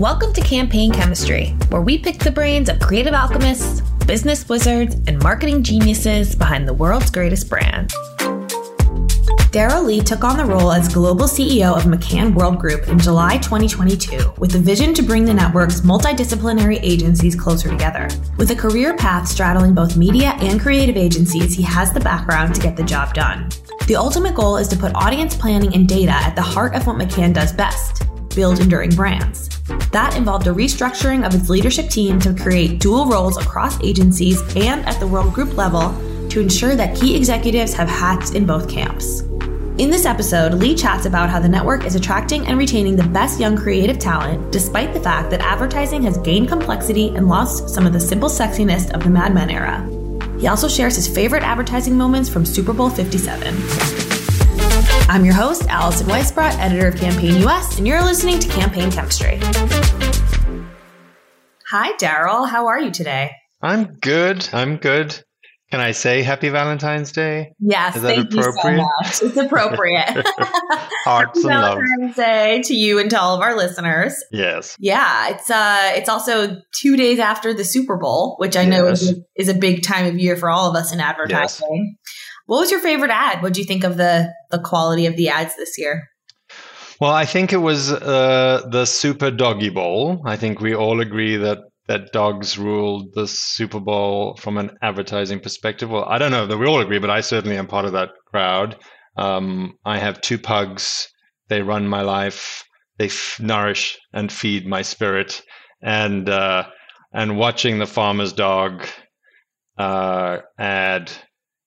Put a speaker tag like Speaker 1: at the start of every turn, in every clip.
Speaker 1: Welcome to Campaign Chemistry, where we pick the brains of creative alchemists, business wizards, and marketing geniuses behind the world's greatest brands. Daryl Lee took on the role as global CEO of McCann World Group in July 2022 with a vision to bring the network's multidisciplinary agencies closer together. With a career path straddling both media and creative agencies, he has the background to get the job done. The ultimate goal is to put audience planning and data at the heart of what McCann does best build enduring brands. That involved a restructuring of its leadership team to create dual roles across agencies and at the World Group level to ensure that key executives have hats in both camps. In this episode, Lee chats about how the network is attracting and retaining the best young creative talent, despite the fact that advertising has gained complexity and lost some of the simple sexiness of the Mad Men era. He also shares his favorite advertising moments from Super Bowl 57. I'm your host, Allison Weisbrot, editor of Campaign US, and you're listening to Campaign Chemistry. Hi, Daryl. How are you today?
Speaker 2: I'm good. I'm good. Can I say Happy Valentine's Day?
Speaker 1: Yes, Is that thank appropriate? you so much. It's appropriate.
Speaker 2: Hearts
Speaker 1: Valentine's Day to you and to all of our listeners.
Speaker 2: Yes.
Speaker 1: Yeah, it's uh, it's also two days after the Super Bowl, which I know yes. is, is a big time of year for all of us in advertising. What was your favorite ad? What do you think of the the quality of the ads this year?
Speaker 2: Well, I think it was uh, the Super Doggy Bowl. I think we all agree that that dogs ruled the Super Bowl from an advertising perspective. Well, I don't know that we all agree, but I certainly am part of that crowd. Um, I have two pugs. They run my life. They f- nourish and feed my spirit. And uh, and watching the farmer's dog uh, ad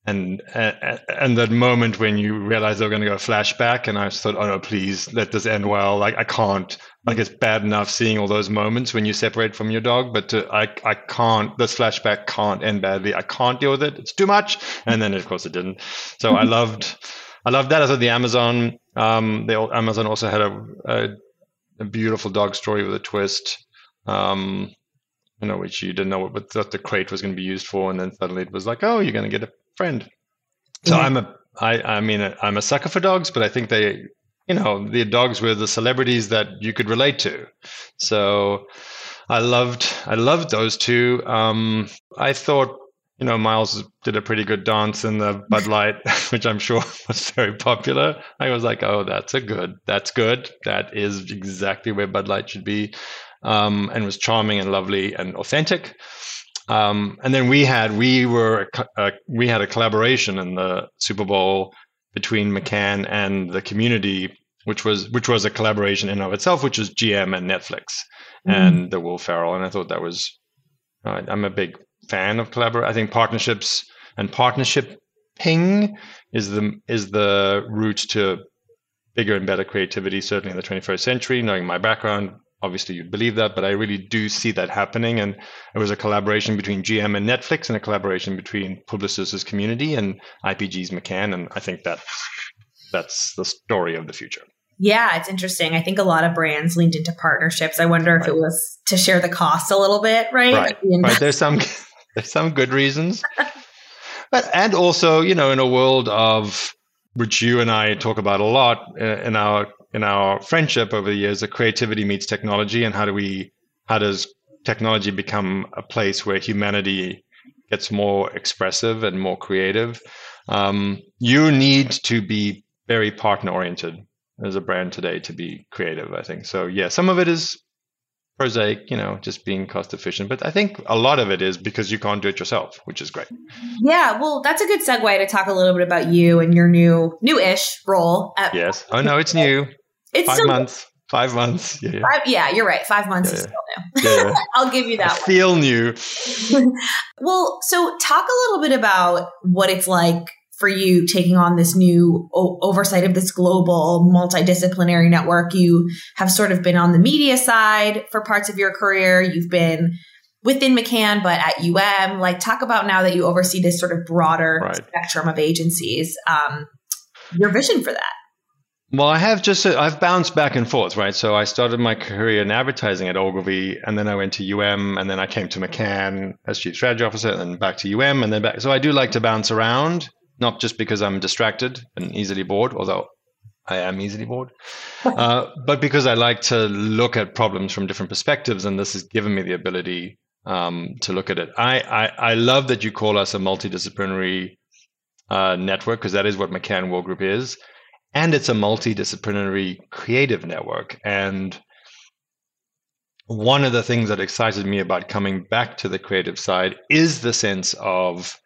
Speaker 2: and, and and that moment when you realize they're going to go flashback and i just thought oh no please let this end well. Like i can't like it's bad enough seeing all those moments when you separate from your dog but to, i i can't this flashback can't end badly. I can't deal with it. It's too much. And then of course it didn't. So i loved i loved that. I thought the amazon um the amazon also had a, a, a beautiful dog story with a twist um you know, which you didn't know what, what the crate was going to be used for, and then suddenly it was like, oh, you're going to get a friend. So I'm a I I mean I'm a sucker for dogs, but I think they you know the dogs were the celebrities that you could relate to. So I loved I loved those two. Um, I thought you know Miles did a pretty good dance in the Bud Light, which I'm sure was very popular. I was like, oh, that's a good, that's good. That is exactly where Bud Light should be, um, and was charming and lovely and authentic. Um, and then we had we were a, we had a collaboration in the Super Bowl between McCann and the community, which was which was a collaboration in of itself, which was GM and Netflix mm. and the Will Ferrell. And I thought that was uh, I'm a big fan of collaborate. I think partnerships and partnership ping is the is the route to bigger and better creativity. Certainly in the 21st century, knowing my background, obviously you'd believe that, but I really do see that happening. And it was a collaboration between GM and Netflix and a collaboration between Publicis' community and IPG's McCann. And I think that's, that's the story of the future.
Speaker 1: Yeah, it's interesting. I think a lot of brands leaned into partnerships. I wonder if right. it was to share the cost a little bit, right?
Speaker 2: Right. right. There's some there's some good reasons. but and also, you know, in a world of which you and I talk about a lot uh, in our in our friendship over the years that creativity meets technology and how do we how does technology become a place where humanity gets more expressive and more creative? Um, you need to be very partner oriented as a brand today to be creative i think. So yeah some of it is prosaic you know just being cost efficient but i think a lot of it is because you can't do it yourself which is great.
Speaker 1: Yeah well that's a good segue to talk a little bit about you and your new new-ish role
Speaker 2: at- yes. Oh no it's new it's five still, months. Five months.
Speaker 1: Yeah, yeah. Five, yeah you're right. Five months yeah, is still new. I'll give you that. I
Speaker 2: feel new.
Speaker 1: well, so talk a little bit about what it's like for you taking on this new o- oversight of this global multidisciplinary network. You have sort of been on the media side for parts of your career. You've been within McCann, but at UM. Like, talk about now that you oversee this sort of broader right. spectrum of agencies, um, your vision for that.
Speaker 2: Well, I have just I've bounced back and forth, right? So I started my career in advertising at Ogilvy, and then I went to UM, and then I came to McCann as chief strategy officer, and then back to UM, and then back. So I do like to bounce around, not just because I'm distracted and easily bored, although I am easily bored. Uh, but because I like to look at problems from different perspectives, and this has given me the ability um, to look at it. I, I, I love that you call us a multidisciplinary uh, network because that is what McCann World Group is, and it's a multidisciplinary creative network. And one of the things that excited me about coming back to the creative side is the sense of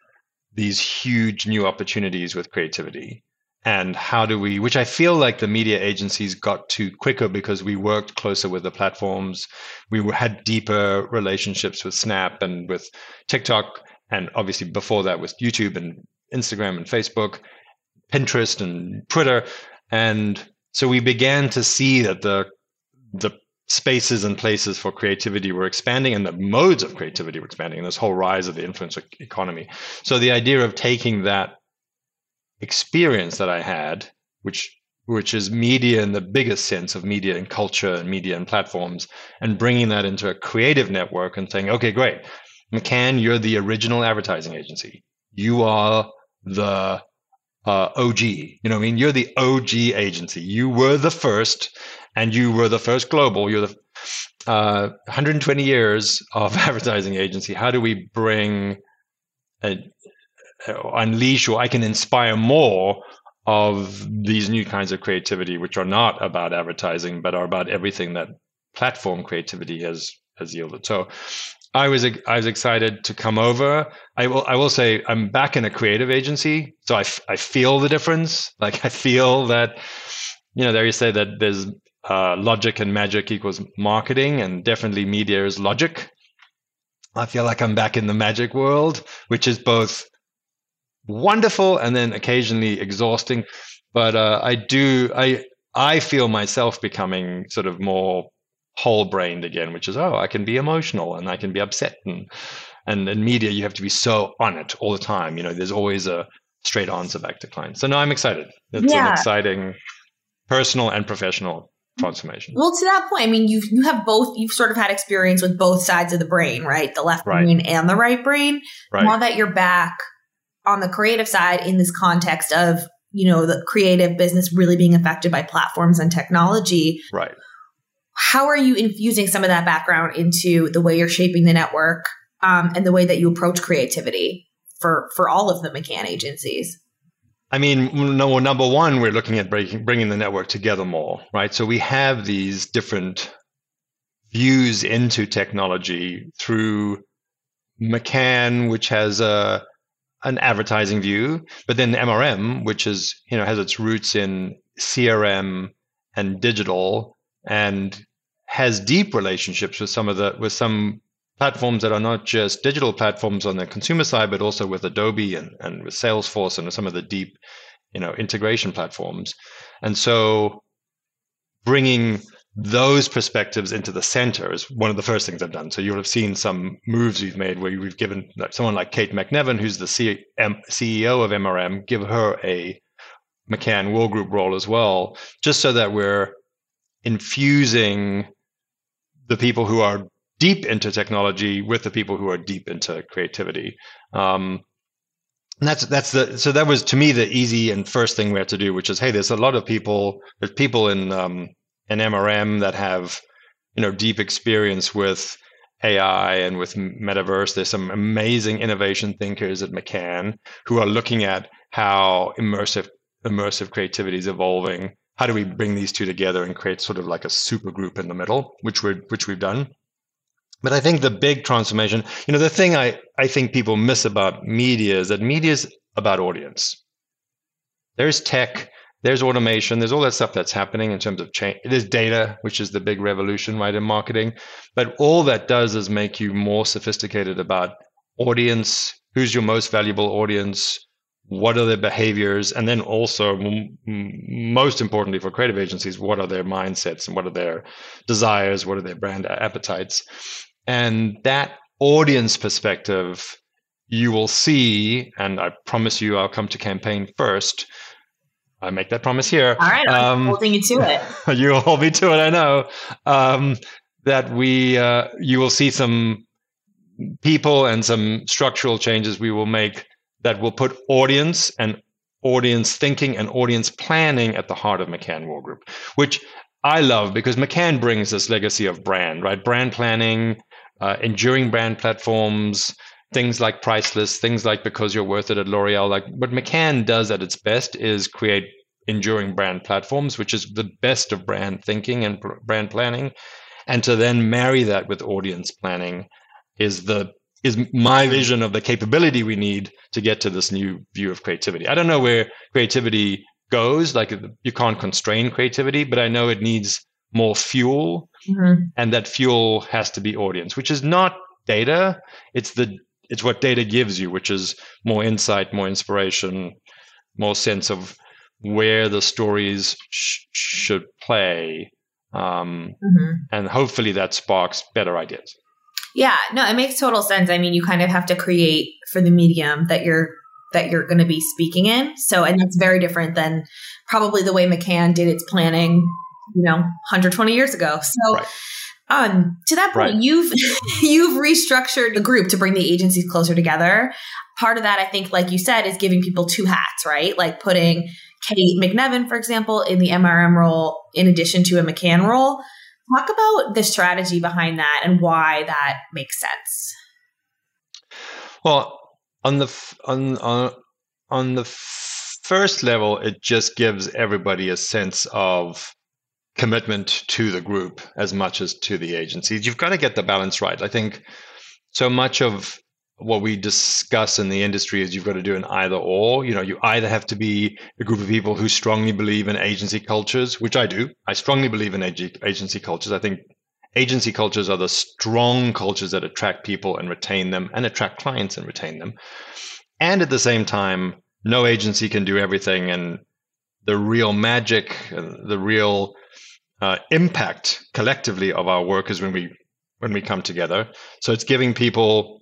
Speaker 2: these huge new opportunities with creativity. And how do we which i feel like the media agencies got to quicker because we worked closer with the platforms. We had deeper relationships with snap and with tiktok and obviously before that with youtube and instagram and facebook pinterest and twitter. And so we began to see that the the spaces and places for creativity were expanding and the modes of creativity were expanding and this whole rise of the influencer economy. So the idea of taking that experience that I had, which which is media in the biggest sense of media and culture and media and platforms, and bringing that into a creative network and saying, okay, great, McCann, you're the original advertising agency. You are the uh, OG. You know, what I mean, you're the OG agency. You were the first, and you were the first global. You're the uh, 120 years of advertising agency. How do we bring a, uh, unleash or I can inspire more of these new kinds of creativity, which are not about advertising, but are about everything that platform creativity has has yielded. So I was I was excited to come over. I will I will say I'm back in a creative agency, so I, I feel the difference. Like I feel that you know there you say that there's uh, logic and magic equals marketing, and definitely media is logic. I feel like I'm back in the magic world, which is both wonderful and then occasionally exhausting. But uh, I do I I feel myself becoming sort of more whole brained again, which is oh I can be emotional and I can be upset and and in media you have to be so on it all the time. You know, there's always a straight answer back to clients. So no, I'm excited. It's yeah. an exciting personal and professional transformation.
Speaker 1: Well, to that point, I mean, you you have both. You've sort of had experience with both sides of the brain, right? The left right. brain and the right brain. Right. Now that you're back on the creative side in this context of you know the creative business really being affected by platforms and technology
Speaker 2: right
Speaker 1: how are you infusing some of that background into the way you're shaping the network um, and the way that you approach creativity for for all of the mccann agencies
Speaker 2: I mean, no, number one, we're looking at breaking, bringing the network together more, right? So we have these different views into technology through McCann, which has a an advertising view, but then MRM, which is you know has its roots in CRM and digital, and has deep relationships with some of the with some platforms that are not just digital platforms on the consumer side, but also with Adobe and, and with Salesforce and some of the deep you know integration platforms, and so bringing those perspectives into the center is one of the first things I've done. So you'll have seen some moves we've made where we've given like someone like Kate MacNevin, who's the C- M- CEO of MRM, give her a McCann World Group role as well, just so that we're infusing the people who are deep into technology with the people who are deep into creativity. Um, and that's that's the so that was to me the easy and first thing we had to do, which is hey, there's a lot of people, there's people in um, and MRM that have you know deep experience with AI and with metaverse. There's some amazing innovation thinkers at McCann who are looking at how immersive immersive creativity is evolving. How do we bring these two together and create sort of like a super group in the middle, which we which we've done. But I think the big transformation, you know, the thing I, I think people miss about media is that media is about audience. There's tech, there's automation, there's all that stuff that's happening in terms of change. There's data, which is the big revolution, right, in marketing. But all that does is make you more sophisticated about audience, who's your most valuable audience, what are their behaviors, and then also, m- most importantly for creative agencies, what are their mindsets and what are their desires, what are their brand appetites. And that audience perspective, you will see, and I promise you I'll come to campaign first I make that promise here.
Speaker 1: All right, I'm um, holding you to it.
Speaker 2: you hold me to it. I know um, that we uh, you will see some people and some structural changes we will make that will put audience and audience thinking and audience planning at the heart of McCann World Group, which I love because McCann brings this legacy of brand, right? Brand planning, uh, enduring brand platforms, things like Priceless, things like Because You're Worth It at L'Oreal. Like what McCann does at its best is create enduring brand platforms, which is the best of brand thinking and brand planning. And to then marry that with audience planning is the is my vision of the capability we need to get to this new view of creativity. I don't know where creativity goes. Like you can't constrain creativity, but I know it needs more fuel, mm-hmm. and that fuel has to be audience, which is not data. It's the it's what data gives you, which is more insight, more inspiration, more sense of where the stories sh- should play, um, mm-hmm. and hopefully that sparks better ideas.
Speaker 1: Yeah, no, it makes total sense. I mean, you kind of have to create for the medium that you're that you're going to be speaking in. So, and that's very different than probably the way McCann did its planning, you know, 120 years ago. So, right. um, to that point, right. you've you've restructured the group to bring the agencies closer together. Part of that, I think, like you said, is giving people two hats, right? Like putting Kate MacNevin, for example, in the MRM role in addition to a McCann role. Talk about the strategy behind that and why that makes sense.
Speaker 2: Well, on the on on on the first level, it just gives everybody a sense of commitment to the group as much as to the agencies. You've got to get the balance right. I think so much of what we discuss in the industry is you've got to do an either or. You know, you either have to be a group of people who strongly believe in agency cultures, which I do. I strongly believe in agency cultures. I think agency cultures are the strong cultures that attract people and retain them and attract clients and retain them. And at the same time, no agency can do everything. And the real magic, the real uh, impact collectively of our work is when we when we come together. So it's giving people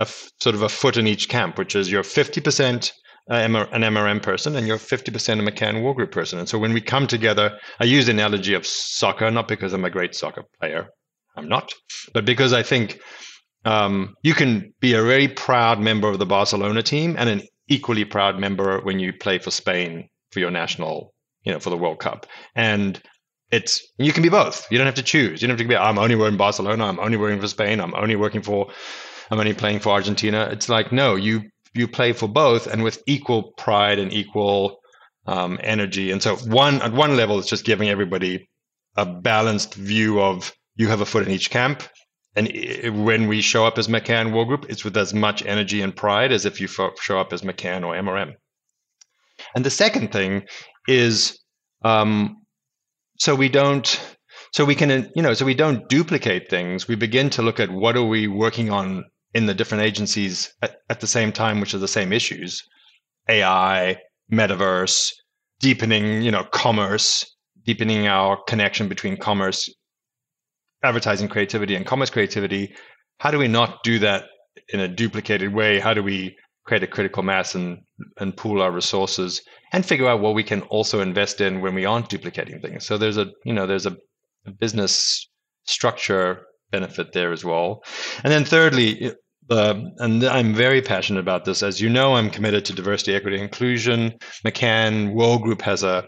Speaker 2: a f- sort of a foot in each camp, which is you're 50% uh, an MRM person and you're 50% a McCann World Group person. And so when we come together, I use the analogy of soccer, not because I'm a great soccer player, I'm not, but because I think um, you can be a very proud member of the Barcelona team and an equally proud member when you play for Spain for your national, you know, for the World Cup. And it's you can be both. You don't have to choose. You don't have to be. I'm only working Barcelona. I'm only working for Spain. I'm only working for I'm only playing for Argentina. It's like no, you you play for both and with equal pride and equal um, energy. And so one at one level, it's just giving everybody a balanced view of you have a foot in each camp. And when we show up as McCann World Group, it's with as much energy and pride as if you show up as McCann or MRM. And the second thing is, um, so we don't, so we can, you know, so we don't duplicate things. We begin to look at what are we working on in the different agencies at, at the same time, which are the same issues AI, metaverse, deepening, you know, commerce, deepening our connection between commerce, advertising creativity, and commerce creativity. How do we not do that in a duplicated way? How do we create a critical mass and and pool our resources and figure out what we can also invest in when we aren't duplicating things? So there's a you know there's a, a business structure benefit there as well. And then thirdly, uh, and I'm very passionate about this. As you know, I'm committed to diversity, equity, inclusion. McCann World Group has a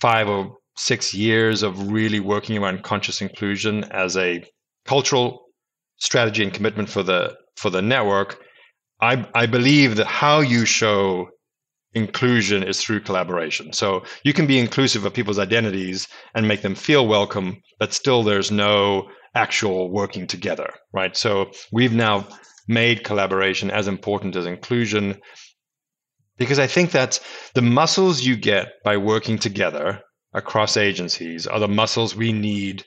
Speaker 2: five or six years of really working around conscious inclusion as a cultural strategy and commitment for the for the network. I, I believe that how you show inclusion is through collaboration. So you can be inclusive of people's identities and make them feel welcome, but still there's no actual working together, right? So we've now made collaboration as important as inclusion because I think that the muscles you get by working together across agencies are the muscles we need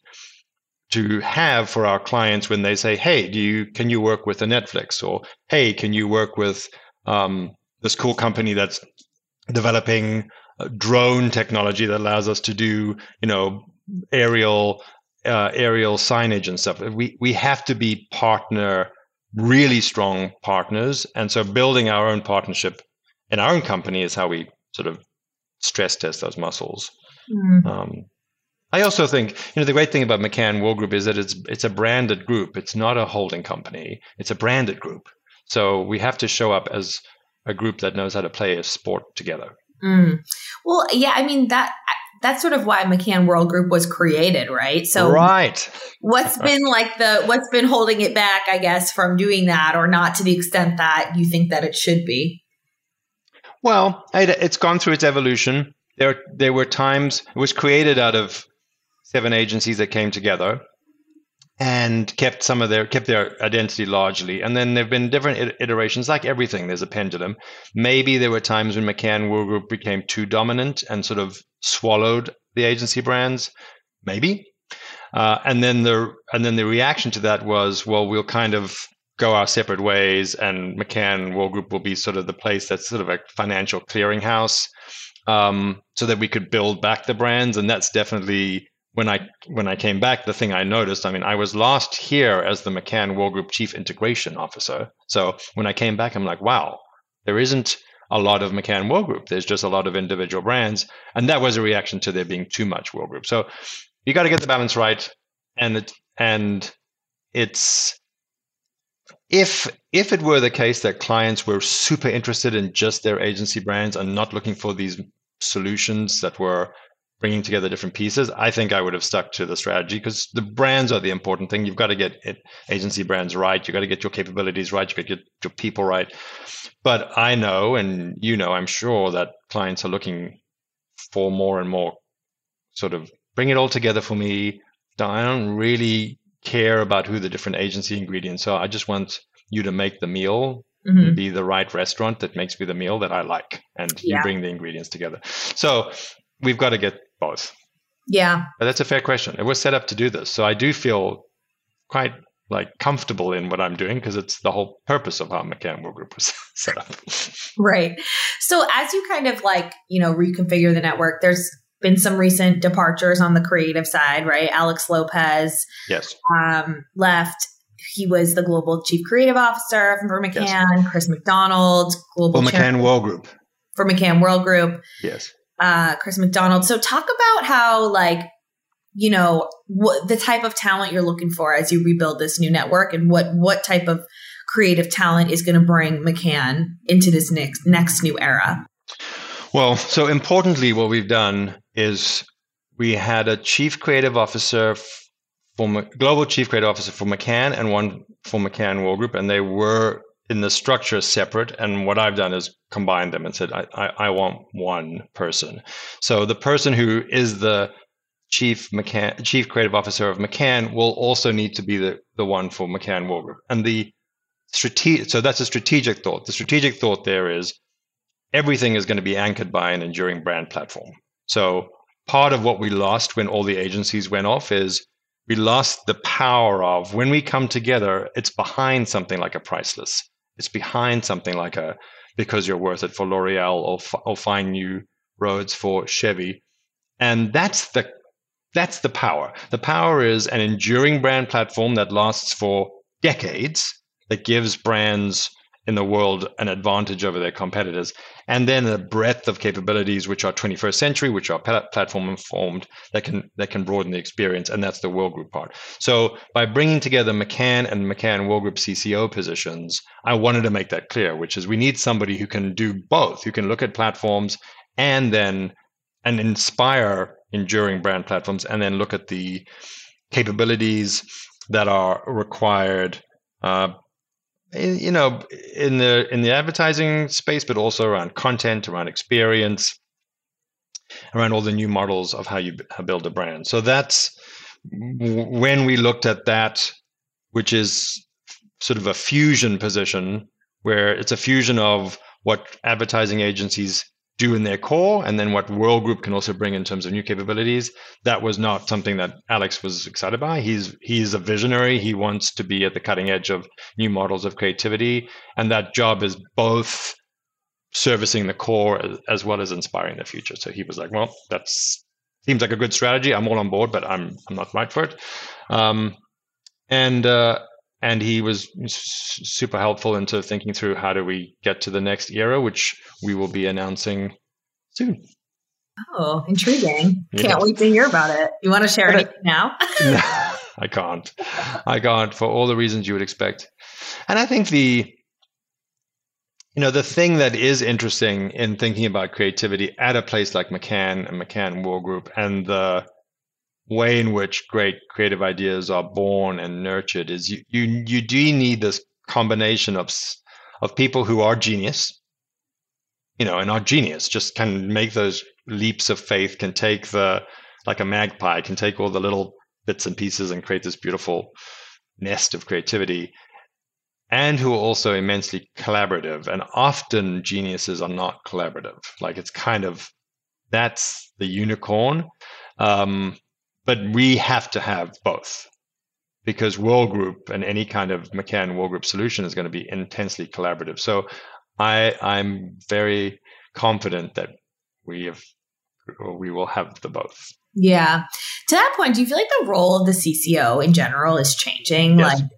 Speaker 2: to have for our clients when they say, "Hey, do you can you work with a Netflix?" or "Hey, can you work with um, this cool company that's developing drone technology that allows us to do, you know, aerial uh, aerial signage and stuff. We we have to be partner, really strong partners, and so building our own partnership in our own company is how we sort of stress test those muscles. Mm. Um, I also think you know the great thing about McCann World Group is that it's it's a branded group. It's not a holding company. It's a branded group. So we have to show up as a group that knows how to play a sport together.
Speaker 1: Mm. Well, yeah, I mean that that's sort of why McCann World Group was created, right?
Speaker 2: So Right.
Speaker 1: what's been like the what's been holding it back, I guess, from doing that or not to the extent that you think that it should be?
Speaker 2: Well, it's gone through its evolution. There there were times it was created out of seven agencies that came together and kept some of their kept their identity largely. And then there've been different iterations, like everything. There's a pendulum. Maybe there were times when McCann World Group became too dominant and sort of swallowed the agency brands. Maybe. Uh, and then the and then the reaction to that was, well, we'll kind of go our separate ways, and McCann World Group will be sort of the place that's sort of a financial clearinghouse, um, so that we could build back the brands. And that's definitely when I when I came back, the thing I noticed, I mean, I was last here as the McCann World Group Chief Integration Officer. So when I came back, I'm like, wow, there isn't a lot of McCann World Group. There's just a lot of individual brands, and that was a reaction to there being too much World Group. So you got to get the balance right, and it, and it's if if it were the case that clients were super interested in just their agency brands and not looking for these solutions that were bringing together different pieces, I think I would have stuck to the strategy because the brands are the important thing. You've got to get it, agency brands right. You've got to get your capabilities right. You've got to get your people right. But I know, and you know, I'm sure that clients are looking for more and more sort of bring it all together for me. I don't really care about who the different agency ingredients are. I just want you to make the meal Mm-hmm. be the right restaurant that makes me the meal that I like, and yeah. you bring the ingredients together. So we've got to get both.
Speaker 1: Yeah.
Speaker 2: But that's a fair question. It was set up to do this. So I do feel quite like comfortable in what I'm doing because it's the whole purpose of how McCann World Group was set up.
Speaker 1: right. So as you kind of like, you know, reconfigure the network, there's been some recent departures on the creative side, right? Alex Lopez
Speaker 2: yes.
Speaker 1: um, left. He was the global chief creative officer for McCann, yes. Chris McDonald, global
Speaker 2: for McCann World Group.
Speaker 1: For McCann World Group.
Speaker 2: Yes
Speaker 1: uh, Chris McDonald. So talk about how like you know what the type of talent you're looking for as you rebuild this new network, and what what type of creative talent is going to bring McCann into this next next new era.
Speaker 2: Well, so importantly, what we've done is we had a chief creative officer for global chief creative officer for McCann and one for McCann World Group, and they were in the structure separate. And what I've done is combined them and said, I, I, I want one person. So the person who is the chief McCann, chief creative officer of McCann will also need to be the, the one for McCann World Group. And the strategic, so that's a strategic thought. The strategic thought there is everything is going to be anchored by an enduring brand platform. So part of what we lost when all the agencies went off is we lost the power of when we come together, it's behind something like a priceless. It's behind something like a because you're worth it for L'Oreal or, or find new roads for Chevy. And that's the that's the power. The power is an enduring brand platform that lasts for decades that gives brands in the world an advantage over their competitors. And then a breadth of capabilities which are 21st century, which are platform informed, that can that can broaden the experience, and that's the World Group part. So by bringing together McCann and McCann World Group CCO positions, I wanted to make that clear, which is we need somebody who can do both, who can look at platforms and then and inspire enduring brand platforms, and then look at the capabilities that are required uh, you know in the in the advertising space but also around content around experience around all the new models of how you build a brand. So that's when we looked at that which is sort of a fusion position where it's a fusion of what advertising agencies do in their core and then what world group can also bring in terms of new capabilities that was not something that alex was excited by. He's he's a visionary. He wants to be at the cutting edge of new models of creativity and that job is both servicing the core as, as well as inspiring the future. So he was like well that seems like a good strategy. I'm all on board but i'm i'm not right for it. Um, and uh, and he was super helpful into thinking through how do we get to the next era, which we will be announcing soon.
Speaker 1: Oh, intriguing! Yeah. Can't wait to hear about it. You want to share it now?
Speaker 2: no, I can't. I can't for all the reasons you would expect. And I think the you know, the thing that is interesting in thinking about creativity at a place like McCann and McCann World Group and the way in which great creative ideas are born and nurtured is you you, you do need this combination of of people who are genius, you know, and are genius, just can make those leaps of faith, can take the like a magpie, can take all the little bits and pieces and create this beautiful nest of creativity and who are also immensely collaborative. And often geniuses are not collaborative. Like it's kind of that's the unicorn. Um, but we have to have both because World Group and any kind of McCann World Group solution is going to be intensely collaborative. So I I'm very confident that we have we will have the both.
Speaker 1: Yeah. To that point, do you feel like the role of the CCO in general is changing? Yes. Like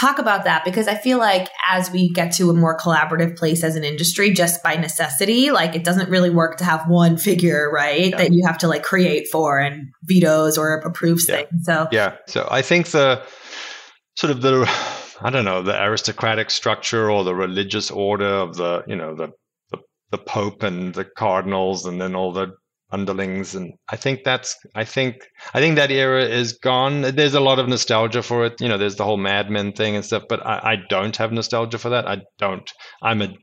Speaker 1: talk about that because I feel like as we get to a more collaborative place as an industry, just by necessity, like it doesn't really work to have one figure, right? Yeah. That you have to like create for and vetoes or approves
Speaker 2: yeah.
Speaker 1: things. So,
Speaker 2: yeah. So I think the sort of the, I don't know, the aristocratic structure or the religious order of the, you know, the, the, the Pope and the cardinals and then all the underlings and i think that's i think i think that era is gone. There's a lot of nostalgia for it. You know there's the whole mad men thing and stuff but i, I don't have nostalgia for that. I don't. I'm a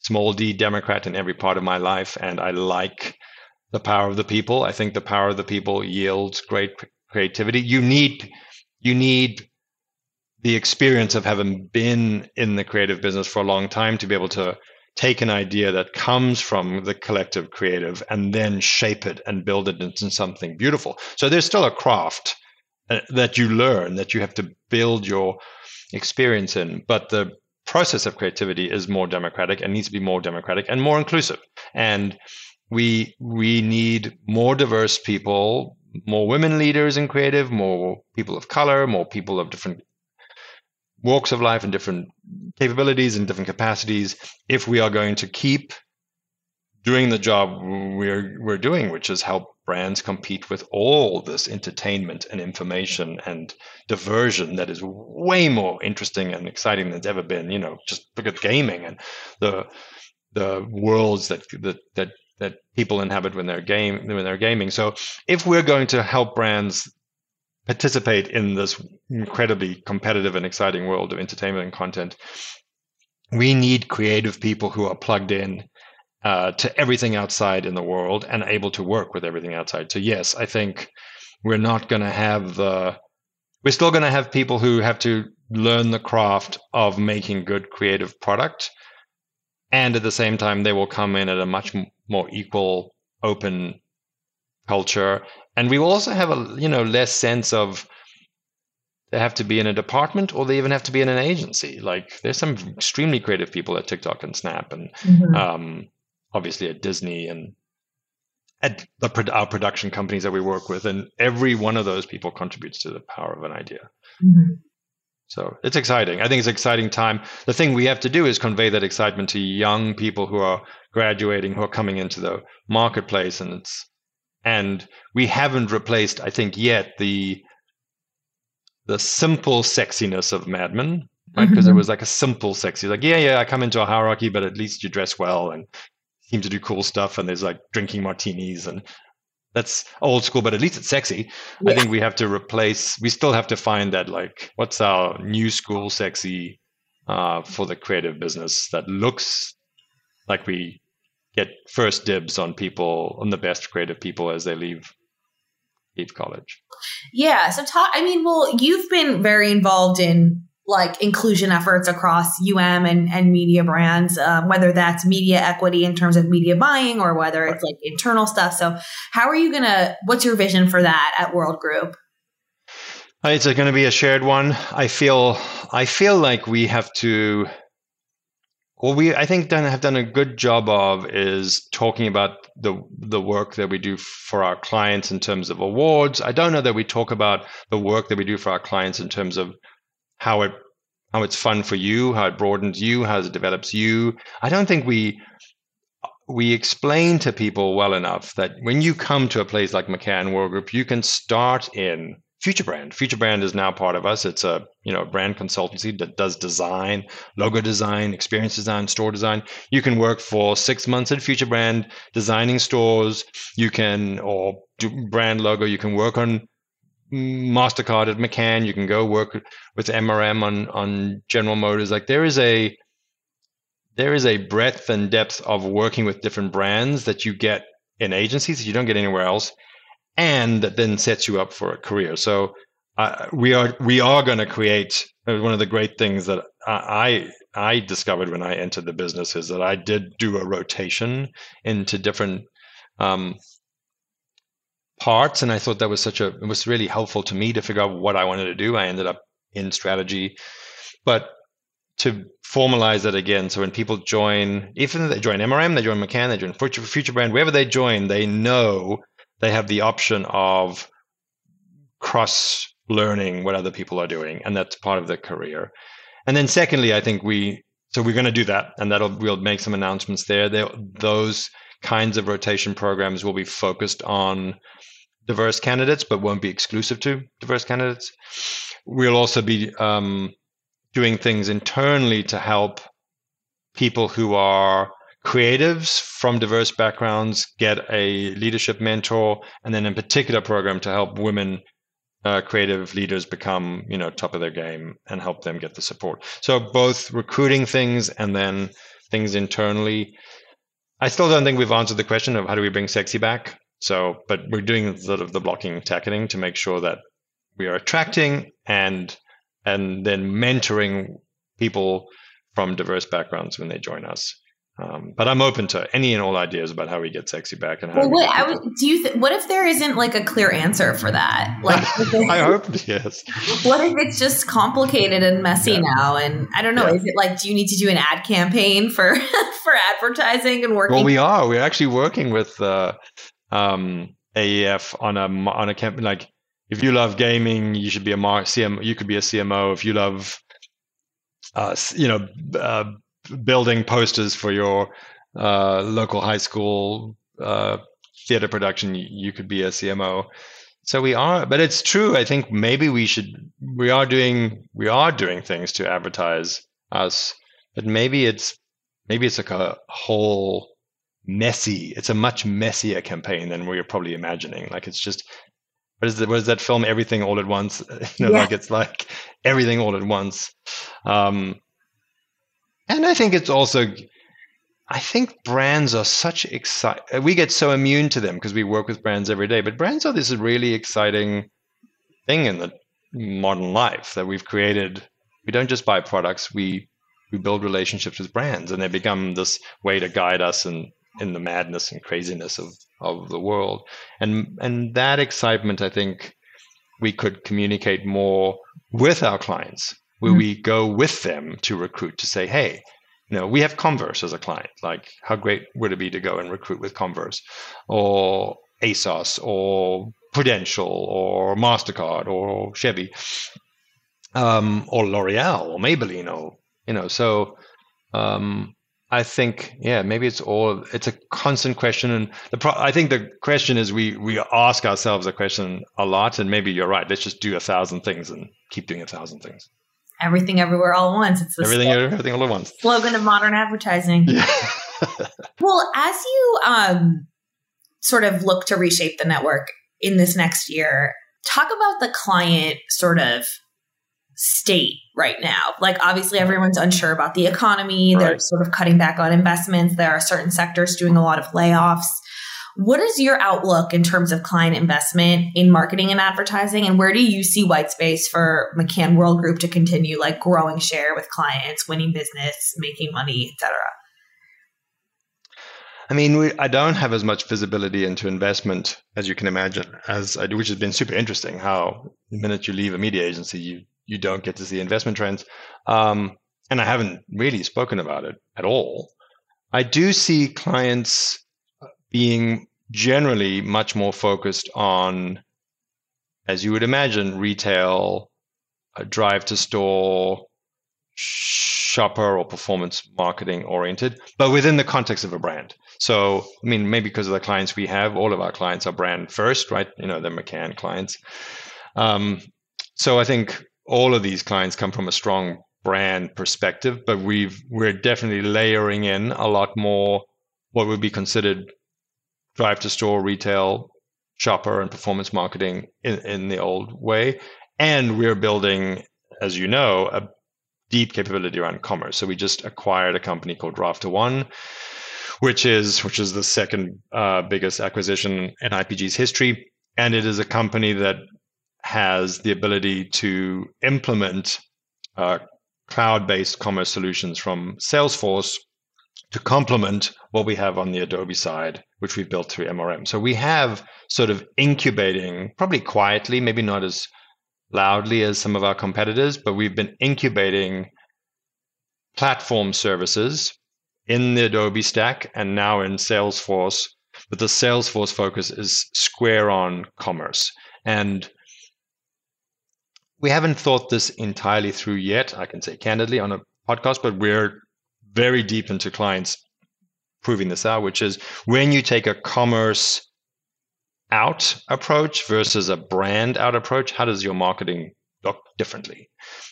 Speaker 2: small d democrat in every part of my life and i like the power of the people. I think the power of the people yields great creativity. You need you need the experience of having been in the creative business for a long time to be able to take an idea that comes from the collective creative and then shape it and build it into something beautiful. So there's still a craft uh, that you learn that you have to build your experience in, but the process of creativity is more democratic and needs to be more democratic and more inclusive. And we we need more diverse people, more women leaders in creative, more people of color, more people of different walks of life and different capabilities and different capacities if we are going to keep doing the job we're we're doing, which is help brands compete with all this entertainment and information and diversion that is way more interesting and exciting than it's ever been. You know, just look at gaming and the the worlds that that that that people inhabit when they're game when they're gaming. So if we're going to help brands participate in this incredibly competitive and exciting world of entertainment and content, we need creative people who are plugged in uh, to everything outside in the world and able to work with everything outside. So yes, I think we're not going to have the we're still going to have people who have to learn the craft of making good creative product and at the same time they will come in at a much more equal open culture and we will also have a you know less sense of they have to be in a department or they even have to be in an agency. Like there's some extremely creative people at TikTok and Snap and mm-hmm. um, obviously at Disney and at the, our production companies that we work with. And every one of those people contributes to the power of an idea. Mm-hmm. So it's exciting. I think it's an exciting time. The thing we have to do is convey that excitement to young people who are graduating, who are coming into the marketplace. And it's, and we haven't replaced, I think, yet the the simple sexiness of Mad Men, right? Because mm-hmm. it was like a simple sexy, like yeah, yeah, I come into a hierarchy, but at least you dress well and seem to do cool stuff, and there's like drinking martinis and that's old school, but at least it's sexy. Yeah. I think we have to replace. We still have to find that like what's our new school sexy uh, for the creative business that looks like we get first dibs on people on the best creative people as they leave leave college.
Speaker 1: Yeah. So talk, I mean, well, you've been very involved in like inclusion efforts across UM and, and media brands, um, whether that's media equity in terms of media buying or whether it's like internal stuff. So how are you going to, what's your vision for that at World Group?
Speaker 2: It's going to be a shared one. I feel, I feel like we have to what we I think done have done a good job of is talking about the the work that we do for our clients in terms of awards. I don't know that we talk about the work that we do for our clients in terms of how it how it's fun for you, how it broadens you, how it develops you. I don't think we we explain to people well enough that when you come to a place like McCann World Group, you can start in FutureBrand. Future Brand is now part of us. It's a you know brand consultancy that does design, logo design, experience design, store design. You can work for six months at FutureBrand designing stores. You can or brand logo. You can work on Mastercard at McCann. You can go work with MRM on on General Motors. Like there is a there is a breadth and depth of working with different brands that you get in agencies that you don't get anywhere else and that then sets you up for a career. So uh, we are we are going to create uh, one of the great things that I I discovered when I entered the business is that I did do a rotation into different um, parts, and I thought that was such a it was really helpful to me to figure out what I wanted to do. I ended up in strategy, but to formalize that again. So when people join, even if they join MRM, they join McCann, they join Future, Future Brand, wherever they join, they know they have the option of cross learning what other people are doing, and that's part of their career. And then secondly, I think we so we're going to do that, and that'll we'll make some announcements there. those kinds of rotation programs will be focused on diverse candidates, but won't be exclusive to diverse candidates. We'll also be um, doing things internally to help people who are creatives from diverse backgrounds get a leadership mentor, and then in particular program to help women uh, creative leaders become you know top of their game and help them get the support. So both recruiting things and then things internally. I still don't think we've answered the question of how do we bring sexy back. So, but we're doing sort of the blocking and tackling to make sure that we are attracting and and then mentoring people from diverse backgrounds when they join us. Um, but I'm open to any and all ideas about how we get sexy back and how.
Speaker 1: Well, what I would, do you? Th- what if there isn't like a clear answer for that? Like,
Speaker 2: I hope yes.
Speaker 1: What if it's just complicated and messy yeah. now? And I don't know. Yeah. Is it like do you need to do an ad campaign for for advertising and working?
Speaker 2: Well, we are. We're actually working with uh, um, AEF on a on a campaign. Like, if you love gaming, you should be a mar- CM. You could be a CMO. If you love, uh, you know. Uh, building posters for your uh, local high school uh, theater production, you could be a CMO. So we are, but it's true. I think maybe we should. We are doing. We are doing things to advertise us, but maybe it's maybe it's like a whole messy. It's a much messier campaign than we are probably imagining. Like it's just what is, the, what is that film? Everything all at once. You know, yeah. like it's like everything all at once. Um, and I think it's also, I think brands are such exciting. We get so immune to them because we work with brands every day. But brands are this really exciting thing in the modern life that we've created. We don't just buy products; we we build relationships with brands, and they become this way to guide us in in the madness and craziness of of the world. And and that excitement, I think, we could communicate more with our clients where mm-hmm. we go with them to recruit to say, hey, you know, we have Converse as a client. Like, how great would it be to go and recruit with Converse or ASOS or Prudential or MasterCard or Chevy um, or L'Oreal or Maybelline or, you know, so um, I think, yeah, maybe it's all, it's a constant question. And the pro- I think the question is we, we ask ourselves a question a lot and maybe you're right. Let's just do a thousand things and keep doing a thousand things
Speaker 1: everything everywhere all at once. It's
Speaker 2: the everything slogan, everything all at once.
Speaker 1: Slogan of modern advertising. Yeah. well, as you um, sort of look to reshape the network in this next year, talk about the client sort of state right now. Like obviously everyone's unsure about the economy. Right. They're sort of cutting back on investments. There are certain sectors doing a lot of layoffs. What is your outlook in terms of client investment in marketing and advertising? And where do you see white space for McCann World Group to continue like growing share with clients, winning business, making money, etc.?
Speaker 2: I mean, we, I don't have as much visibility into investment as you can imagine, as I do, which has been super interesting. How the minute you leave a media agency, you you don't get to see investment trends, um, and I haven't really spoken about it at all. I do see clients being generally much more focused on, as you would imagine, retail, drive to store, shopper or performance marketing oriented, but within the context of a brand. So, I mean, maybe because of the clients we have, all of our clients are brand first, right? You know, they're McCann clients. Um, so I think all of these clients come from a strong brand perspective, but we've we're definitely layering in a lot more what would be considered drive to store retail shopper and performance marketing in, in the old way. And we're building, as you know, a deep capability around commerce. So we just acquired a company called RafterOne, which is which is the second uh, biggest acquisition in IPG's history, and it is a company that has the ability to implement uh, cloud-based commerce solutions from Salesforce to complement what we have on the Adobe side, which we've built through MRM. So we have sort of incubating, probably quietly, maybe not as loudly as some of our competitors, but we've been incubating platform services in the Adobe stack and now in Salesforce. But the Salesforce focus is square on commerce. And we haven't thought this entirely through yet, I can say candidly on a podcast, but we're very deep into clients proving this out, which is when you take a commerce out approach versus a brand out approach, how does your marketing look differently?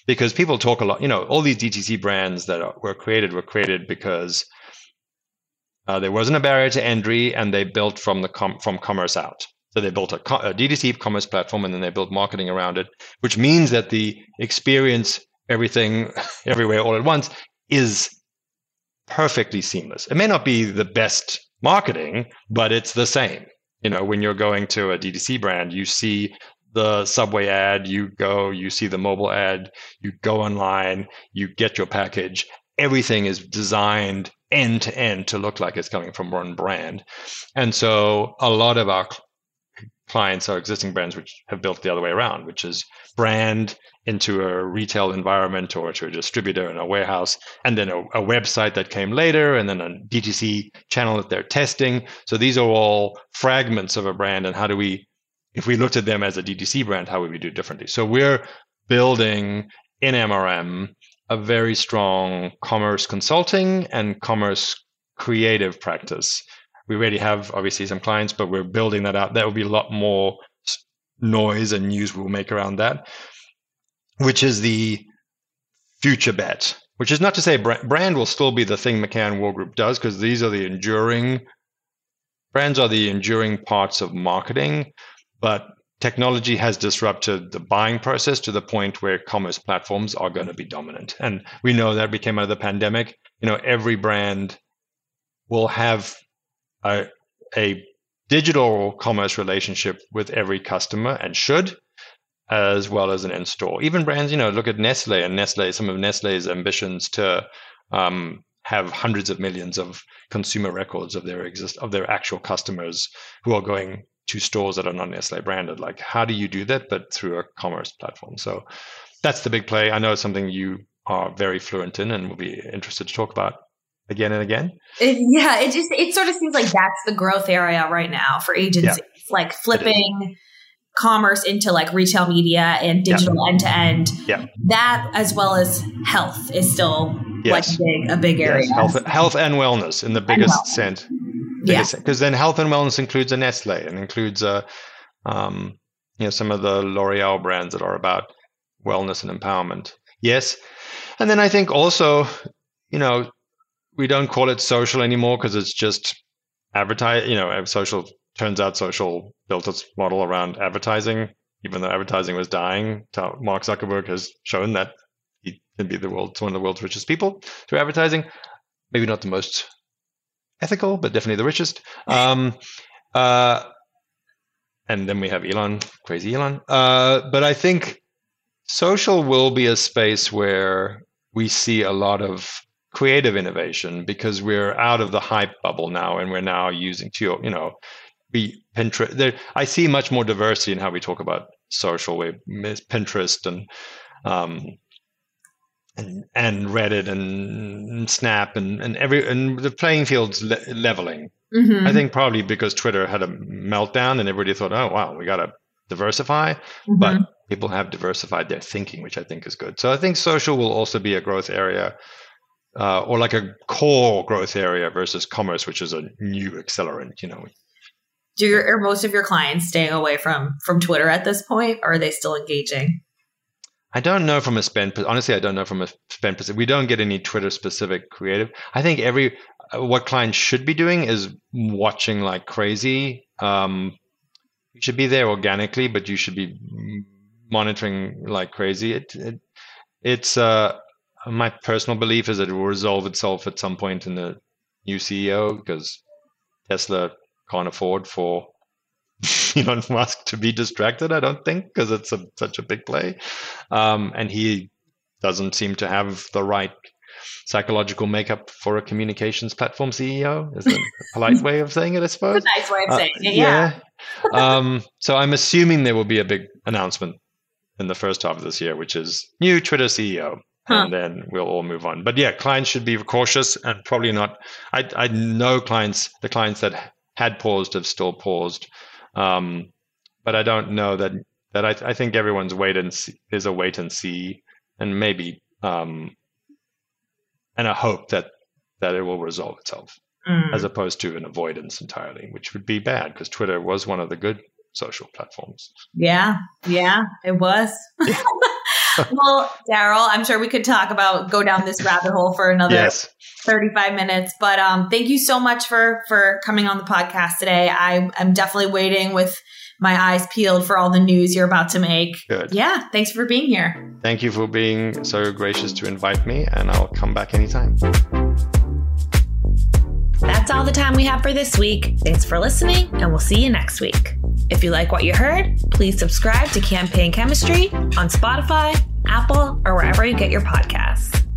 Speaker 2: Because people talk a lot, you know, all these DTC brands that are, were created were created because uh, there wasn't a barrier to entry and they built from the com- from commerce out. So they built a, co- a DTC commerce platform and then they built marketing around it, which means that the experience, everything, everywhere, all at once, is perfectly seamless. It may not be the best marketing, but it's the same. You know, when you're going to a DTC brand, you see the subway ad, you go, you see the mobile ad, you go online, you get your package. Everything is designed end to end to look like it's coming from one brand. And so a lot of our clients are existing brands which have built the other way around, which is brand into a retail environment or to a distributor in a warehouse, and then a, a, website that came later, and then a DTC channel that they're testing. So these are all fragments of a brand, and how do we, if we looked at them as a DTC brand, how would we do differently? So we're building in MRM a very strong commerce consulting and commerce creative practice we already have obviously some clients, but we're building that out. There will be a lot more noise and news we'll make around that, which is the future bet. Which is not to say brand will still be the thing McCann World Group does, because these are the enduring brands are the enduring parts of marketing, but technology has disrupted the buying process to the point where commerce platforms are going to be dominant. And we know that became out of the pandemic. You know, every brand will have a, a digital commerce relationship with every customer and should, as well as an in-store. Even brands, you know, look at Nestle and Nestle, some of Nestle's ambitions to um, have hundreds of millions of consumer records of their exist of their actual customers who are going to stores that are not Nestle branded. Like, how do you do that? But through a commerce platform. So that's the big play. I know it's something you are very fluent in and will be interested to talk about again and again.
Speaker 1: It, yeah, it just it sort of seems like that's the growth area right now for agencies, yeah. like flipping commerce into like retail media and digital end to end.
Speaker 2: Yeah,
Speaker 1: that as well as health is still yes. like big a big area. Yes.
Speaker 2: Health, health and wellness in the biggest sense. Biggest, yeah, because then health and wellness includes a Nestle and includes a, um, you know, some of the L'Oreal brands that are about wellness and empowerment. Yes, and then I think also, you know, we don't call it social anymore because it's just advertise. You know, social turns out social built its model around advertising, even though advertising was dying. Mark Zuckerberg has shown that he can be the world's one of the world's richest people through advertising. Maybe not the most ethical, but definitely the richest. Um, uh, and then we have Elon, crazy Elon. Uh, but I think social will be a space where we see a lot of creative innovation because we're out of the hype bubble now and we're now using to you know be Pinterest there I see much more diversity in how we talk about social with Pinterest and um and, and Reddit and Snap and, and every and the playing field's le- leveling. Mm-hmm. I think probably because Twitter had a meltdown and everybody thought, oh wow, we got to diversify, mm-hmm. but people have diversified their thinking, which I think is good. So I think social will also be a growth area uh, or like a core growth area versus commerce, which is a new accelerant, you know.
Speaker 1: Do your, are most of your clients staying away from from Twitter at this point, or are they still engaging?
Speaker 2: I don't know from a spend. Honestly, I don't know from a spend perspective. We don't get any Twitter specific creative. I think every uh, what clients should be doing is watching like crazy. Um, you should be there organically, but you should be monitoring like crazy. It, it it's uh my personal belief is that it will resolve itself at some point in the new CEO because Tesla can't afford for Elon Musk to be distracted. I don't think because it's a, such a big play, um, and he doesn't seem to have the right psychological makeup for a communications platform CEO. Is a polite way of saying it, I suppose.
Speaker 1: nice way of saying uh, it. Yeah.
Speaker 2: yeah. um, so I'm assuming there will be a big announcement in the first half of this year, which is new Twitter CEO. Huh. And then we'll all move on. But yeah, clients should be cautious and probably not. I, I know clients, the clients that had paused have still paused. Um, but I don't know that that I, I think everyone's wait and see, is a wait and see, and maybe um, and a hope that that it will resolve itself, mm. as opposed to an avoidance entirely, which would be bad because Twitter was one of the good social platforms.
Speaker 1: Yeah, yeah, it was. well, Daryl, I'm sure we could talk about go down this rabbit hole for another yes. 35 minutes. But um, thank you so much for for coming on the podcast today. I am definitely waiting with my eyes peeled for all the news you're about to make.
Speaker 2: Good.
Speaker 1: Yeah, thanks for being here.
Speaker 2: Thank you for being so gracious to invite me, and I'll come back anytime.
Speaker 1: That's all the time we have for this week. Thanks for listening, and we'll see you next week. If you like what you heard, please subscribe to Campaign Chemistry on Spotify, Apple, or wherever you get your podcasts.